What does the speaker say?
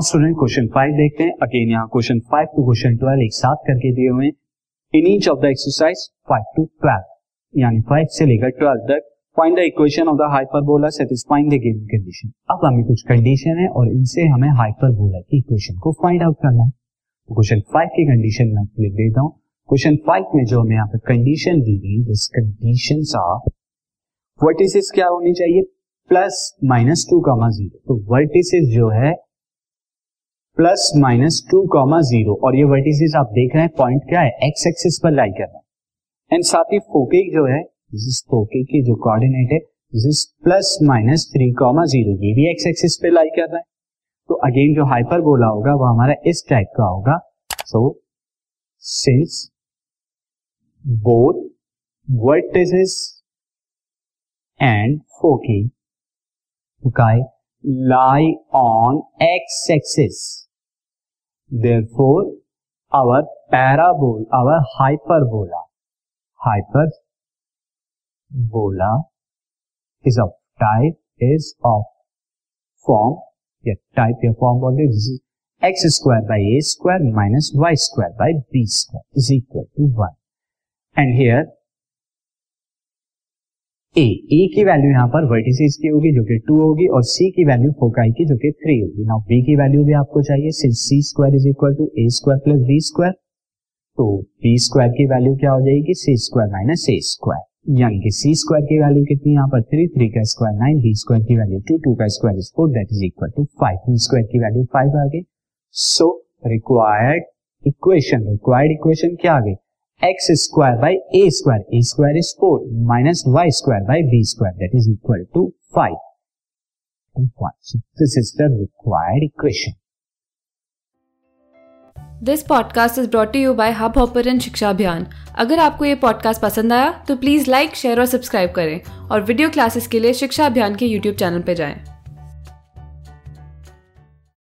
Student question five देखते हैं। Again यहाँ question five to question twelve एक साथ करके दिए हुए in each of the exercise five to twelve यानी फाइव से लेकर ट्वेल्व तक find the equation of the hyperbola satisfying the given condition अब हमें कुछ कंडीशन है और इनसे हमें हाइपरबोला की इक्वेशन को फाइंड आउट करना है। तो क्वेश्चन फाइव की कंडीशन मैं लिख देता हूँ। क्वेश्चन फाइव में जो हमें यहाँ पे कंडीशन दी गई दिस कंडीशन ऑफ़ वर्टिसेस क्या होनी चाहिए? Plus minus two comma zero तो वर्टिसेस जो है plus minus two comma zero. और ये वर्टिसेस आप देख रहे हैं पॉइंट क्या है? एक्स एक्सिस पर लाई कर रहा है। एंड साथ ही फोके जो है, जिस फोके की जो कोऑर्डिनेट है this plus minus three comma zero, ये भी एक्स एक्सिस पे लाई कर रहा है। तो अगेन जो हाइपर बोला होगा, वो हमारा इस टाइप का होगा। So since both vertices and foci lie on x-axis. Therefore, our parabola, our hyperbola, hyperbola is of type is of form, या form बोलते this is x square by a square minus y square by b square is equal to 1. And here A A की value यहाँ पर vertices की होगी जो कि to होगी और सी की वैल्यू फोकाई की जो कि थ्री होगी। नाउ बी की वैल्यू भी आपको चाहिए। Since C square is equal to A square plus B square तो बी स्क्वायर की वैल्यू क्या हो जाएगी? C square minus A square यानी कि सी स्क्वायर की वैल्यू कितनी यहाँ पर? थ्री थ्री का स्क्वायर नाइन बी स्क्वायर की वैल्यू टू टू का square is four that is equal to five B square की वैल्यू फाइव आ गई। So required equation required equation क्या आ गई? X square by A square A square is four minus Y square by B square that is equal to five this is the required equation this podcast is brought you by Hubhopper शिक्षा अभियान अगर आपको ये podcast पसंद आया तो please like share और subscribe करें। और वीडियो क्लासेस के लिए शिक्षा अभियान के यूट्यूब चैनल पर जाएँ।